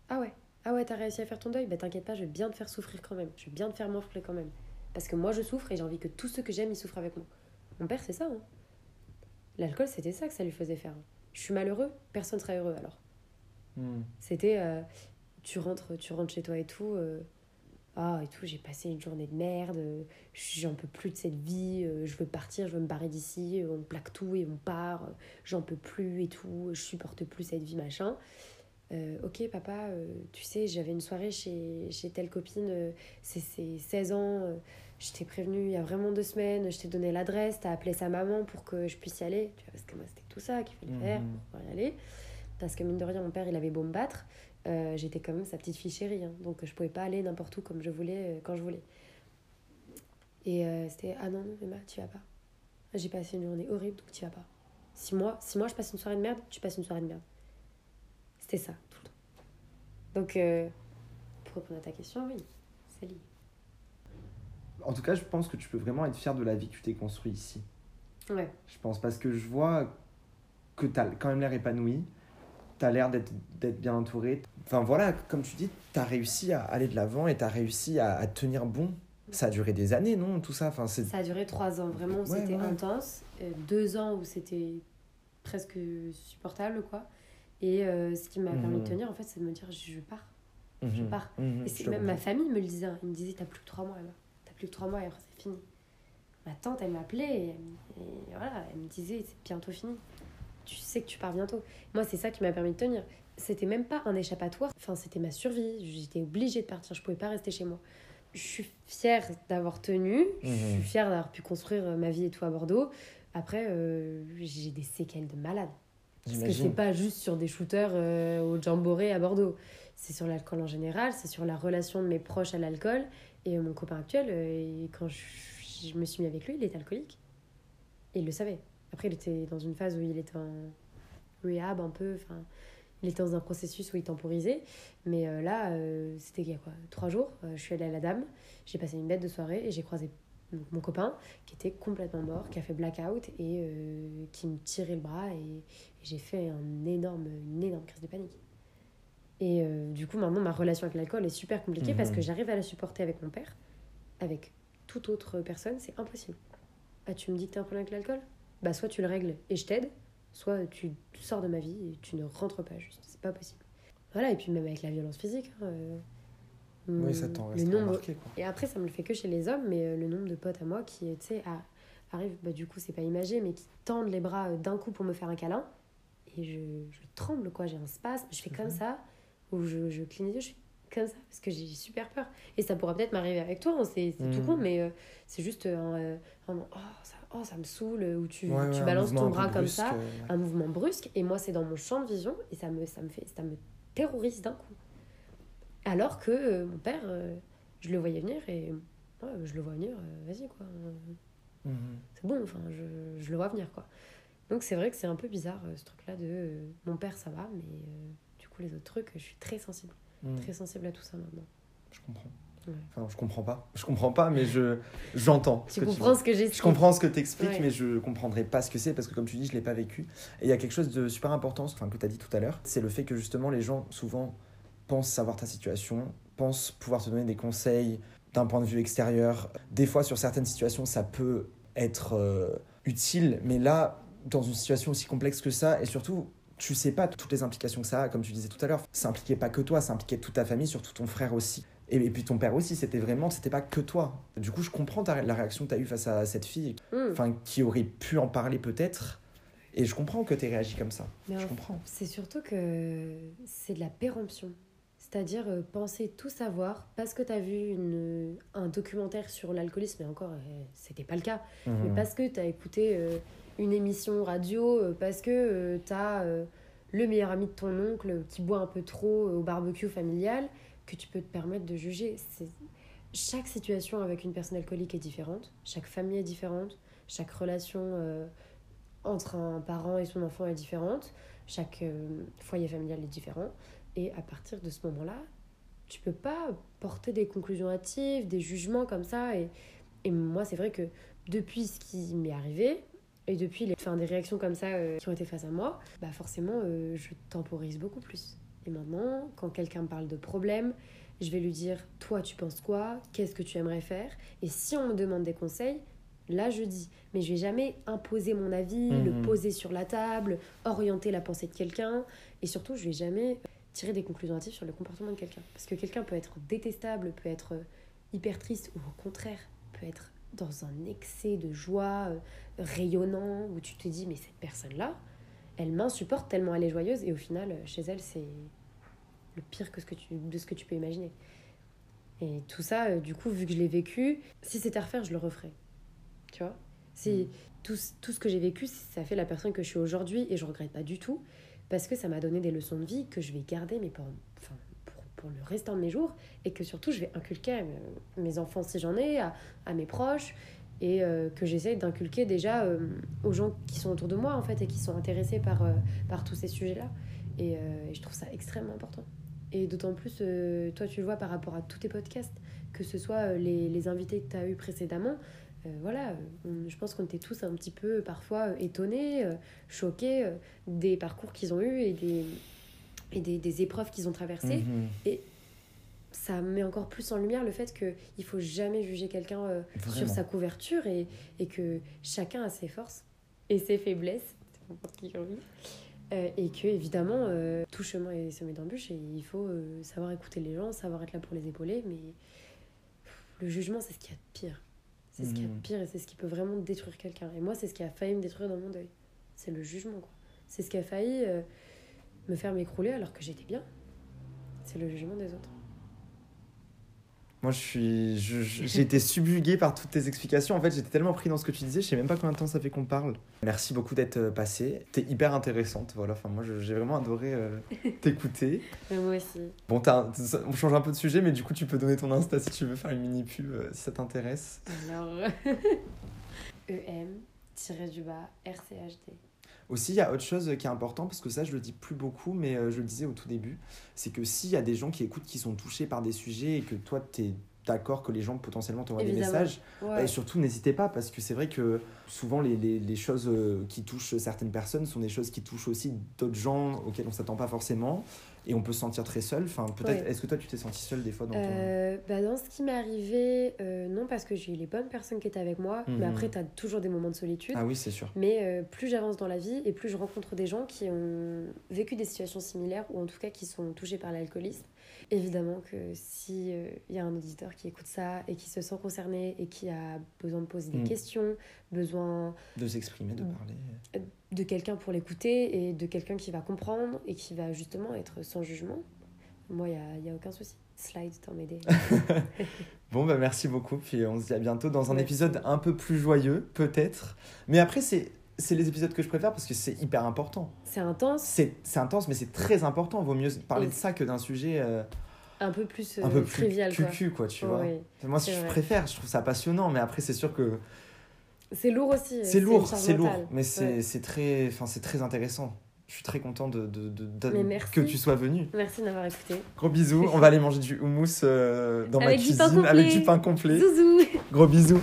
ah ouais, ah ouais, t'as réussi à faire ton deuil Bah t'inquiète pas, je vais bien te faire souffrir quand même. Je vais bien te faire morfler quand même. Parce que moi, je souffre et j'ai envie que tous ceux que j'aime, ils souffrent avec moi. Mon père, c'est ça. Hein. L'alcool, c'était ça que ça lui faisait faire. Je suis malheureux, personne sera heureux alors. Hmm. C'était, euh, tu, rentres, tu rentres chez toi et tout. Euh, ah, et tout, j'ai passé une journée de merde, j'en peux plus de cette vie, euh, je veux partir, je veux me barrer d'ici, on plaque tout et on part, j'en peux plus et tout, je supporte plus cette vie, machin. ok, papa, tu sais, j'avais une soirée chez, chez telle copine, c'est 16 ans, je t'ai prévenu il y a vraiment deux semaines, je t'ai donné l'adresse, t'as appelé sa maman pour que je puisse y aller. Tu vois, parce que moi, c'était tout ça qu'il fallait faire mhm. pour y aller. Parce que mine de rien, mon père, il avait beau me battre, euh, j'étais quand même sa petite fille chérie. Hein. donc je pouvais pas aller n'importe où comme je voulais, euh, quand je voulais. Et euh, c'était Ah non, non, Emma, tu vas pas. J'ai passé une journée horrible, donc tu vas pas. Si moi, si moi je passe une soirée de merde, tu passes une soirée de merde. C'était ça, tout le temps. Donc, pour répondre à ta question, oui, c'est lié en tout cas, je pense que tu peux vraiment être fier de la vie que tu t'es construit ici. Ouais. Je pense parce que je vois que tu as quand même l'air épanoui, tu as l'air d'être bien entouré. Enfin voilà, comme tu dis, tu as réussi à aller de l'avant et tu as réussi à, tenir bon. Ça a duré des années, non Tout ça? Enfin, Ça a duré trois ans, vraiment, c'était intense. Euh, deux ans où c'était presque supportable, quoi. Et euh, ce qui m'a permis de mmh. tenir, en fait, c'est de me dire, je pars. Je mmh. pars. Mmh. et c'est même ma famille me le disait. Hein. Ils me disaient, t'as plus que trois mois, là plus que trois mois et après c'est fini. Ma tante, elle m'appelait et, voilà, elle me disait c'est bientôt fini. Tu sais que tu pars bientôt. Moi, c'est ça qui m'a permis de tenir. C'était même pas un échappatoire, enfin, c'était ma survie. J'étais obligée de partir, je pouvais pas rester chez moi. Je suis fière d'avoir tenu, je suis mhm. fière d'avoir pu construire ma vie et tout à Bordeaux. Après, euh, j'ai des séquelles de malade. Parce que c'est pas juste sur des shooters euh, au Jamboree à Bordeaux. C'est sur l'alcool en général, c'est sur la relation de mes proches à l'alcool. Et mon copain actuel, euh, quand je, je me suis mis avec lui, il était alcoolique. Et il le savait. Après, il était dans une phase où il était en rehab un peu. Enfin, il était dans un processus où il temporisait. Mais euh, là, euh, c'était il y a quoi Trois jours. euh, je suis allée à la dame. J'ai passé une bête de soirée et j'ai croisé mon copain qui était complètement mort, qui a fait blackout et euh, qui me tirait le bras. Et, et j'ai fait un énorme, une énorme crise de panique. Et euh, du coup, maintenant, ma relation avec l'alcool est super compliquée parce Mhm. que j'arrive à la supporter avec mon père. Avec toute autre personne, c'est impossible. Ah, tu me dis que t'as un problème avec l'alcool? Bah, soit tu le règles et je t'aide, soit tu sors de ma vie et tu ne rentres pas juste. C'est pas possible. Voilà, et puis même avec la violence physique. hein, euh, Oui, ça t'en reste nombre, marqué, quoi. et après, ça me le fait que chez les hommes, mais euh, le nombre de potes à moi qui, tu sais, a- arrivent, bah, du coup, c'est pas imagé, mais qui tendent les bras euh, d'un coup pour me faire un câlin. Et je, je tremble, quoi. J'ai un spasme, je fais comme ça, ou je, je cligne les yeux, je fais comme ça, parce que j'ai super peur. Et ça pourra peut-être m'arriver avec toi, hein, c'est c'est tout Mhm. con, mais euh, c'est juste un, euh, un oh, ça, oh, ça me saoule, où tu, Ouais, tu ouais, balances ton bras comme brusque, ça, euh, ouais. un mouvement brusque, et moi, c'est dans mon champ de vision, et ça me, ça me, fait, ça me terrorise d'un coup. Alors que euh, mon père, euh, je le voyais venir, et je le vois venir, euh, vas-y, quoi. Mhm. C'est bon, enfin, je, je le vois venir, quoi. Donc c'est vrai que c'est un peu bizarre, euh, ce truc-là de euh, mon père, ça va, mais euh, coup, les autres trucs, je suis très sensible. Mhm. Très sensible à tout ça maintenant. Je comprends. Ouais. Enfin, je comprends pas. Je comprends pas, mais je j'entends. Tu comprends ce que j'ai Je comprends ce que tu expliques, Ouais. mais je comprendrai pas ce que c'est parce que, comme tu dis, je l'ai pas vécu. Et il y a quelque chose de super important, enfin, que tu as dit tout à l'heure, c'est le fait que justement les gens souvent pensent savoir ta situation, pensent pouvoir te donner des conseils d'un point de vue extérieur. Des fois, sur certaines situations, ça peut être euh, utile, mais là, dans une situation aussi complexe que ça, et surtout, tu sais pas toutes les implications que ça a, comme tu disais tout à l'heure. Ça impliquait pas que toi, ça impliquait toute ta famille, surtout ton frère aussi. Et, et puis ton père aussi, c'était vraiment, c'était pas que toi. Du coup, je comprends ta- la réaction que tu as eue face à cette fille, enfin, qui aurait pu en parler peut-être. Et je comprends que tu aies réagi comme ça. Mais Je en- comprends. C'est surtout que c'est de la péremption. C'est-à-dire euh, penser tout savoir parce que tu as vu une, un documentaire sur l'alcoolisme, et encore, euh, c'était pas le cas. Mais Mhm. parce que tu as écouté euh, une émission radio, euh, parce que tu as le meilleur ami de ton oncle qui boit un peu trop euh, au barbecue familial, que tu peux te permettre de juger. Chaque situation avec une personne alcoolique est différente, chaque famille est différente, chaque relation euh, entre un parent et son enfant est différente, chaque euh, foyer familial est différent. Et à partir de ce moment-là, tu peux pas porter des conclusions hâtives, des jugements comme ça. Et, et moi, c'est vrai que depuis ce qui m'est arrivé, et depuis les, enfin, des réactions comme ça euh, qui ont été face à moi, bah forcément, euh, je temporise beaucoup plus. Et maintenant, quand quelqu'un me parle de problème, je vais lui dire Toi, tu penses quoi? Qu'est-ce que tu aimerais faire? Et si on me demande des conseils, là, je dis. Mais je vais jamais imposer mon avis, le Mhm. poser sur la table, orienter la pensée de quelqu'un. Et surtout, je vais jamais tirer des conclusions hâtives sur le comportement de quelqu'un. Parce que quelqu'un peut être détestable, peut être euh, hyper triste, ou au contraire, peut être dans un excès de joie euh, rayonnant, où tu te dis, mais cette personne-là, elle m'insupporte tellement elle est joyeuse, et au final, euh, chez elle, c'est le pire que ce que tu, de ce que tu peux imaginer. Et tout ça, euh, du coup, vu que je l'ai vécu, si c'était à refaire, je le referais. Tu vois? Si tout, ce- tout ce que j'ai vécu, ça fait la personne que je suis aujourd'hui, et je regrette pas du tout, parce que ça m'a donné des leçons de vie que je vais garder, mais enfin, pour, le restant de mes jours, et que surtout, je vais inculquer à mes- enfants si j'en ai, à, mes proches, et euh, que j'essaie d'inculquer déjà euh, aux gens qui sont autour de moi, en fait, et qui sont intéressés par, euh, par tous ces sujets-là. Et, et je trouve ça extrêmement important. Et d'autant plus, toi, tu le vois par rapport à tous tes podcasts, que ce soit les, les invités que tu as eus précédemment. voilà, je pense qu'on était tous un petit peu parfois étonnés, choqués des parcours qu'ils ont eus et des, et des, des épreuves qu'ils ont traversées. Mhm. Ça met encore plus en lumière le fait qu'il faut jamais juger quelqu'un euh, sur sa couverture et, et que chacun a ses forces et ses faiblesses. C'est n'importe qui qui en dit. Euh, et que évidemment euh, tout chemin est semé d'embûches et il faut euh, savoir écouter les gens, savoir être là pour les épauler, mais le jugement c'est ce qu'il y a de pire. C'est ce qu'il y a de Mhm. pire et c'est ce qui peut vraiment détruire quelqu'un. Et moi c'est ce qui a failli me détruire dans mon deuil. C'est le jugement quoi. C'est ce qui a failli euh, me faire m'écrouler alors que j'étais bien. C'est le jugement des autres. Moi, je suis, j'ai été subjugué par toutes tes explications. En fait, j'étais tellement pris dans ce que tu disais, je sais même pas combien de temps ça fait qu'on parle. Merci beaucoup d'être euh, passé. T'es hyper intéressante, voilà. Enfin, moi, j'ai vraiment adoré euh, t'écouter. Moi aussi. Bon, t'as un- on change un peu de sujet, mais du coup, tu peux donner ton Insta si tu veux faire une mini pub, euh, si ça t'intéresse. Alors, EM, Aussi, il y a autre chose qui est important, parce que ça, je le dis plus beaucoup, mais euh, je le disais au tout début, c'est que s'il y a des gens qui écoutent, qui sont touchés par des sujets, et que toi, t'es d'accord que les gens potentiellement t'envoient des messages, Ouais. Et surtout, n'hésitez pas, parce que c'est vrai que souvent, les, les, les choses euh, qui touchent certaines personnes sont des choses qui touchent aussi d'autres gens auxquels on s'attend pas forcément. Et on peut se sentir très seul. Enfin, peut-être, Ouais. est-ce que toi, tu t'es senti seul des fois dans ton... Euh, bah dans ce qui m'est arrivé, euh, non, parce que j'ai eu les bonnes personnes qui étaient avec moi, Mhm. mais après, tu as toujours des moments de solitude. Ah oui, c'est sûr. Mais euh, plus j'avance dans la vie et plus je rencontre des gens qui ont vécu des situations similaires ou en tout cas qui sont touchés par l'alcoolisme. Évidemment que si euh, il y a un auditeur qui écoute ça et qui se sent concerné et qui a besoin de poser des Mm. questions, besoin De s'exprimer, de Mm. parler. de quelqu'un pour l'écouter et de quelqu'un qui va comprendre et qui va justement être sans jugement, moi, il n'y a, y a aucun souci. Slide mes dés. Bon, bah merci beaucoup. Puis on se dit à bientôt dans un Merci. épisode un peu plus joyeux, peut-être. Mais après, c'est, c'est les épisodes que je préfère parce que c'est hyper important. C'est intense, C'est, c'est intense, mais c'est très important. Vaut mieux parler de ça que d'un sujet euh, un peu plus, un euh, peu plus trivial. Quoi. cucu, quoi, tu vois. Oui. Moi, je vrai. préfère, je trouve ça passionnant, mais après, c'est sûr que C'est lourd aussi. euh, c'est lourd, c'est lourd, mais c'est Ouais. c'est très, enfin, c'est très intéressant. Je suis très content de, de, que tu sois venu. Merci de m'avoir écouté. Gros bisous. On va aller manger du houmous euh, dans ma Avec pain cuisine avec du pain complet. Zouzou Gros bisous.